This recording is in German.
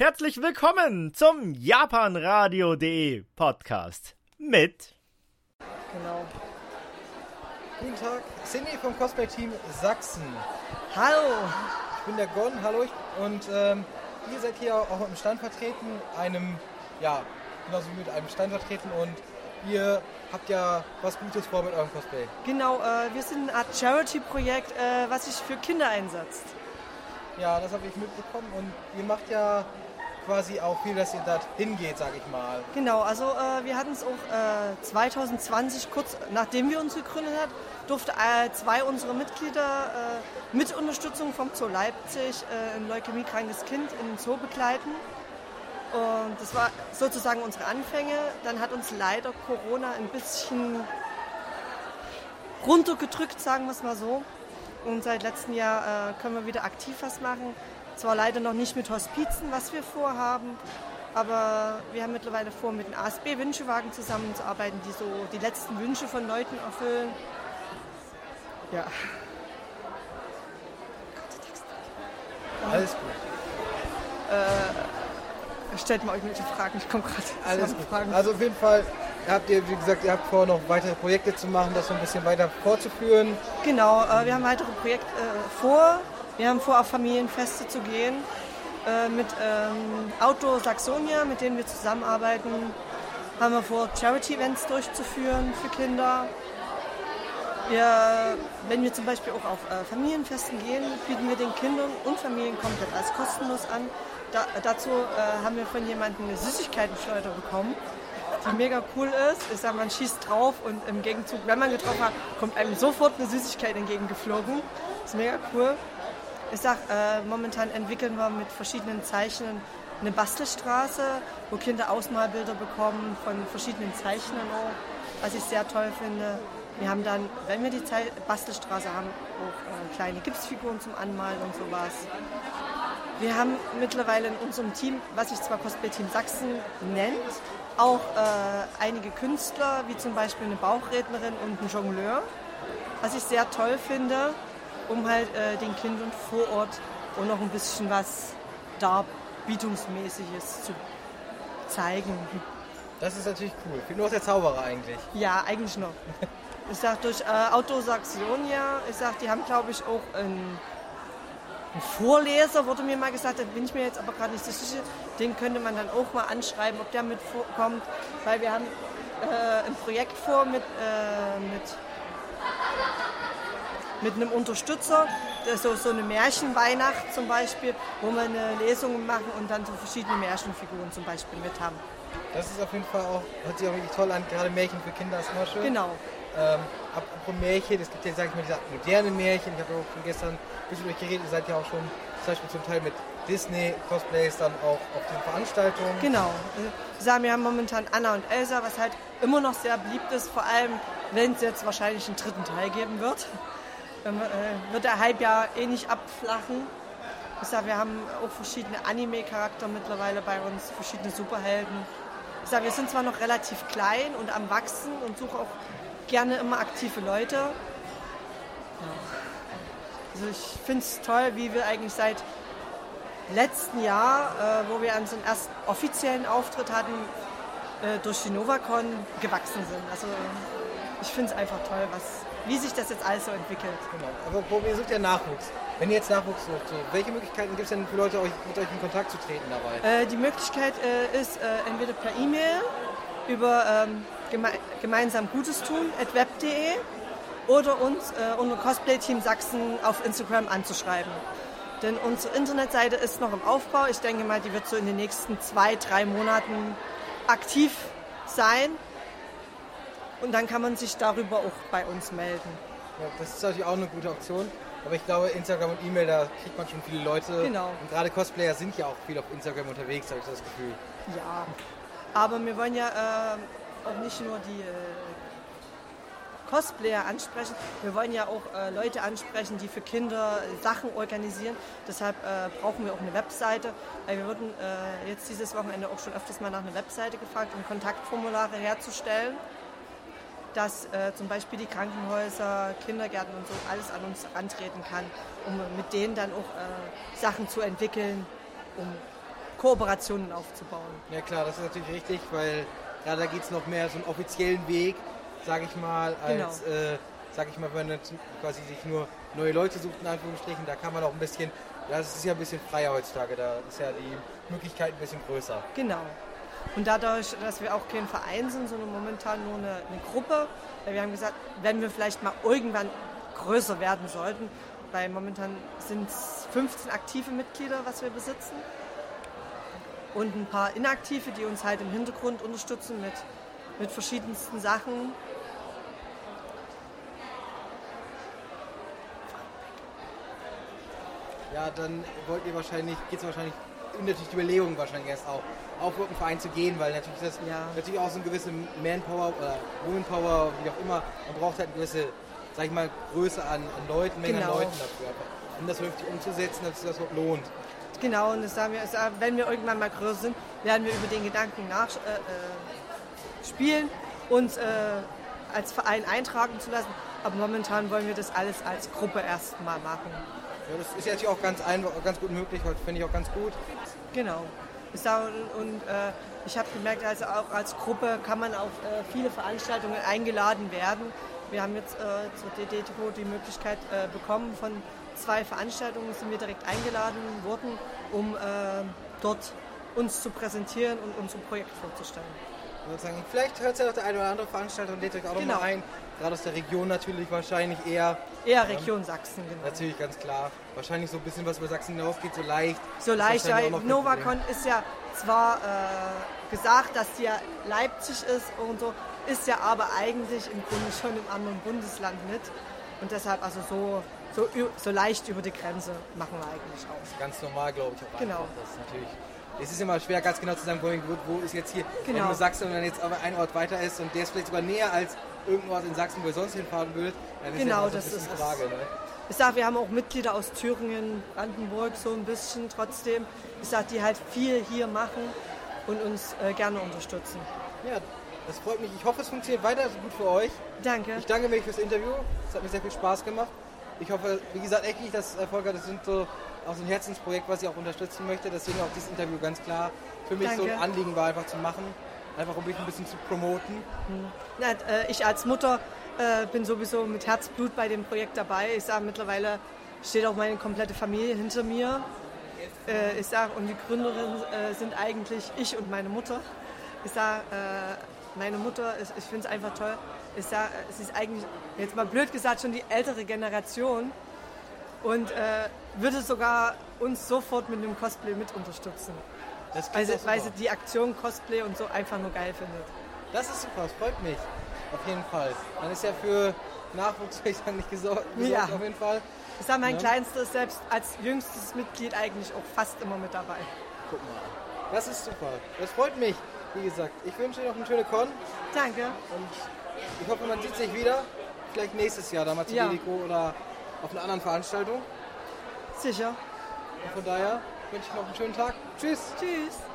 Herzlich willkommen zum japanradio.de Podcast mit Genau. Guten Tag, Cindy vom Cosplay-Team Sachsen. Hallo. Ich bin der Gon, hallo. Ich, und ähm, ihr seid hier auch im Stand vertreten, einem, ja, genauso wie mit einem Stand vertreten und ihr habt ja was Gutes vor mit eurem Cosplay. Genau, äh, wir sind eine Art Charity-Projekt, äh, was sich für Kinder einsetzt. Ja, das habe ich mitbekommen und ihr macht ja quasi auch viel, dass ihr da hingeht, sag ich mal. Genau, also äh, wir hatten es auch äh, 2020, kurz nachdem wir uns gegründet haben, durfte äh, zwei unserer Mitglieder äh, mit Unterstützung vom Zoo Leipzig äh, ein leukämiekrankes Kind in den Zoo begleiten. Und das war sozusagen unsere Anfänge. Dann hat uns leider Corona ein bisschen runtergedrückt, sagen wir es mal so. Und seit letztem Jahr äh, können wir wieder aktiv was machen. Zwar leider noch nicht mit Hospizen, was wir vorhaben, aber wir haben mittlerweile vor, mit dem ASB-Wünschewagen zusammenzuarbeiten, die so die letzten Wünsche von Leuten erfüllen. Ja. Alles gut. Stellt mal irgendwelche Fragen, ich komme gerade Alles gut. Fragen. Also auf jeden Fall habt ihr, wie gesagt, ihr habt vor, noch weitere Projekte zu machen, das so ein bisschen weiter fortzuführen. Genau, äh, wir haben weitere Projekte äh, vor. Wir haben vor, auf Familienfeste zu gehen äh, mit ähm, Outdoor Saxonia, mit denen wir zusammenarbeiten. Haben wir vor, Charity-Events durchzuführen für Kinder. Wir, wenn wir zum Beispiel auch auf äh, Familienfesten gehen, bieten wir den Kindern und Familien komplett als kostenlos an. Da, dazu äh, haben wir von jemandem eine Süßigkeitenschleuder bekommen, die mega cool ist. Ich sag, man schießt drauf und im Gegenzug, wenn man getroffen hat, kommt einem sofort eine Süßigkeit entgegengeflogen. ist mega cool. Ich sag, äh, momentan entwickeln wir mit verschiedenen Zeichnen eine Bastelstraße, wo Kinder Ausmalbilder bekommen von verschiedenen Zeichnern auch, was ich sehr toll finde. Wir haben dann, wenn wir die Zei- Bastelstraße haben, auch äh, kleine Gipsfiguren zum Anmalen und sowas. Wir haben mittlerweile in unserem Team, was sich zwar Cosplay Team Sachsen nennt, auch äh, einige Künstler, wie zum Beispiel eine Bauchrednerin und ein Jongleur, was ich sehr toll finde, um halt äh, den Kindern vor Ort auch noch ein bisschen was Darbietungsmäßiges zu zeigen. Das ist natürlich cool. Fehlt nur noch der Zauberer eigentlich. Ja, eigentlich noch. Ich sag durch äh, Saxonia, ich sag, die haben glaube ich auch einen, einen Vorleser, wurde mir mal gesagt, da bin ich mir jetzt aber gerade nicht so sicher. Den könnte man dann auch mal anschreiben, ob der mitkommt, weil wir haben äh, ein Projekt vor mit, äh, mit, mit einem Unterstützer, das so, so eine Märchenweihnacht zum Beispiel, wo wir eine Lesung machen und dann so verschiedene Märchenfiguren zum Beispiel mit haben. Das ist auf jeden Fall auch, hört sich auch wirklich toll an. Gerade Märchen für Kinder ist immer schön. Genau. Ähm, apropos Märchen, es gibt ja, sag ich mal, diese moderne Märchen. Ich habe auch schon gestern ein bisschen durchgeredet. Ihr seid ja auch schon zum Beispiel zum Teil mit Disney-Cosplays dann auch auf den Veranstaltungen. Genau. Wir haben momentan Anna und Elsa, was halt immer noch sehr beliebt ist, vor allem wenn es jetzt wahrscheinlich einen dritten Teil geben wird. Äh, wird der Hype ja eh nicht abflachen. Ich sag, wir haben auch verschiedene Anime-Charakter mittlerweile bei uns, verschiedene Superhelden. Ich sag, wir sind zwar noch relativ klein und am Wachsen und suchen auch gerne immer aktive Leute. Also ich finde es toll, wie wir eigentlich seit letzten Jahr, äh, wo wir unseren ersten offiziellen Auftritt hatten, äh, durch die Novacon gewachsen sind. Also ich finde es einfach toll, was, wie sich das jetzt alles so entwickelt. Genau. Aber wo ihr sucht ja Nachwuchs. Wenn ihr jetzt Nachwuchs sucht, so, welche Möglichkeiten gibt es denn für Leute, euch, mit euch in Kontakt zu treten dabei? Äh, die Möglichkeit äh, ist äh, entweder per E-Mail über ähm, geme gemeinsam Gutes tun at web.de oder uns äh, unter Cosplay Team Sachsen auf Instagram anzuschreiben. Denn unsere Internetseite ist noch im Aufbau. Ich denke mal, die wird so in den nächsten zwei, drei Monaten aktiv sein. Und dann kann man sich darüber auch bei uns melden. Ja, das ist natürlich auch eine gute Option. Aber ich glaube, Instagram und E-Mail, da kriegt man schon viele Leute. Genau. Und gerade Cosplayer sind ja auch viel auf Instagram unterwegs, habe ich das Gefühl. Ja, aber wir wollen ja äh, auch nicht nur die äh, Cosplayer ansprechen, wir wollen ja auch äh, Leute ansprechen, die für Kinder Sachen organisieren. Deshalb äh, brauchen wir auch eine Webseite, weil wir wurden äh, jetzt dieses Wochenende auch schon öfters mal nach einer Webseite gefragt, um Kontaktformulare herzustellen, dass äh, zum Beispiel die Krankenhäuser, Kindergärten und so alles an uns herantreten kann, um mit denen dann auch äh, Sachen zu entwickeln, um Kooperationen aufzubauen. Ja klar, das ist natürlich richtig, weil gerade da geht es noch mehr so einen offiziellen Weg, sage ich mal, als, Genau. äh, sag ich mal, wenn man quasi sich nur neue Leute sucht, in Anführungsstrichen, da kann man auch ein bisschen, ja, es ist ja ein bisschen freier heutzutage, da ist ja die Möglichkeit ein bisschen größer. Genau. Und dadurch, dass wir auch kein Verein sind, sondern momentan nur eine, eine Gruppe, weil wir haben gesagt, wenn wir vielleicht mal irgendwann größer werden sollten, weil momentan sind es 15 aktive Mitglieder, was wir besitzen. Und ein paar Inaktive, die uns halt im Hintergrund unterstützen mit, mit verschiedensten Sachen. Ja, dann wollt ihr wahrscheinlich, geht es wahrscheinlich in natürlich die Überlegung wahrscheinlich erst auch, auf irgendeinen Verein zu gehen, weil natürlich das Ja. natürlich auch so eine gewisse Manpower oder Womanpower, wie auch immer, man braucht halt eine gewisse, sag ich mal, Größe an, an Leuten, Menge Genau. an Leuten dafür. Um das vernünftig umzusetzen, dass sich das lohnt. Genau, und das sagen wir, sagen, wenn wir irgendwann mal größer sind, werden wir über den Gedanken nachspielen, äh, spielen, uns äh, als Verein eintragen zu lassen. Aber momentan wollen wir das alles als Gruppe erstmal machen. Ja, das ist natürlich auch ganz einfach, ganz gut möglich, das finde ich auch ganz gut. Genau. Und äh, ich habe gemerkt, also auch als Gruppe kann man auf äh, viele Veranstaltungen eingeladen werden. Wir haben jetzt äh, zur DDTO die Möglichkeit äh, bekommen, von zwei Veranstaltungen sind wir direkt eingeladen worden, um äh, dort uns zu präsentieren und unser Projekt vorzustellen. Sozusagen. Vielleicht hört ja auch der eine oder andere lädt euch auch noch Genau. mal ein. Gerade aus der Region natürlich wahrscheinlich eher, Eher Region Sachsen, genau. natürlich ganz klar. Wahrscheinlich so ein bisschen was über Sachsen hinausgeht, so leicht. So leicht, kein Novacon ist ja zwar äh, gesagt, dass die ja Leipzig ist und so, ist ja aber eigentlich im Grunde schon im anderen Bundesland mit. Und deshalb also so, so, so leicht über die Grenze machen wir eigentlich auch. Ganz normal, glaube ich, auch Genau. einfach. Das ist natürlich. Es ist immer schwer, ganz genau zu sagen, wo, wo ist jetzt hier Genau. nur Sachsen und wenn jetzt aber ein Ort weiter ist und der ist vielleicht sogar näher als irgendein Ort in Sachsen, wo ihr sonst hinfahren würdet, dann ist Genau, immer so das ist. Frage. Ne? Ich sag, wir haben auch Mitglieder aus Thüringen, Brandenburg so ein bisschen trotzdem. Ich sag, die halt viel hier machen und uns äh, gerne unterstützen. Ja, das freut mich. Ich hoffe, es funktioniert weiter, so gut für euch. Danke. Ich danke mich fürs Interview. Es hat mir sehr viel Spaß gemacht. Ich hoffe, wie gesagt, echt nicht, dass es Erfolg hat. Das sind so auch so ein Herzensprojekt, was ich auch unterstützen möchte. Deswegen auch dieses Interview ganz klar für mich so ein Danke. Anliegen war, einfach zu machen. Einfach um mich ein bisschen zu promoten. Na, äh, ich als Mutter äh, bin sowieso mit Herzblut bei dem Projekt dabei. Ich sage, mittlerweile steht auch meine komplette Familie hinter mir. Äh, ich sage, und die Gründerin äh, sind eigentlich ich und meine Mutter. Ich sage, äh, meine Mutter, ich, ich finde es einfach toll. Ich sage, es ist eigentlich, jetzt mal blöd gesagt, schon die ältere Generation und äh, würde sogar uns sofort mit einem Cosplay mit unterstützen. Das Weil klingt sie, weil sie die Aktion Cosplay und so einfach nur geil findet. Das ist super, das freut mich. Auf jeden Fall. Dann ist ja für Nachwuchs sagen, nicht gesorgt, Ja. auf jeden Fall. Ich sag, mein Ja. Kleinster ist selbst als jüngstes Mitglied eigentlich auch fast immer mit dabei. Guck mal. Das ist super. Das freut mich. Wie gesagt, ich wünsche dir noch eine schöne Con Danke. und ich hoffe, man sieht sich wieder. Vielleicht nächstes Jahr, da mal Ja. Dedico oder auf einer anderen Veranstaltung. Sicher. Und von daher wünsche ich noch einen schönen Tag. Tschüss. Tschüss.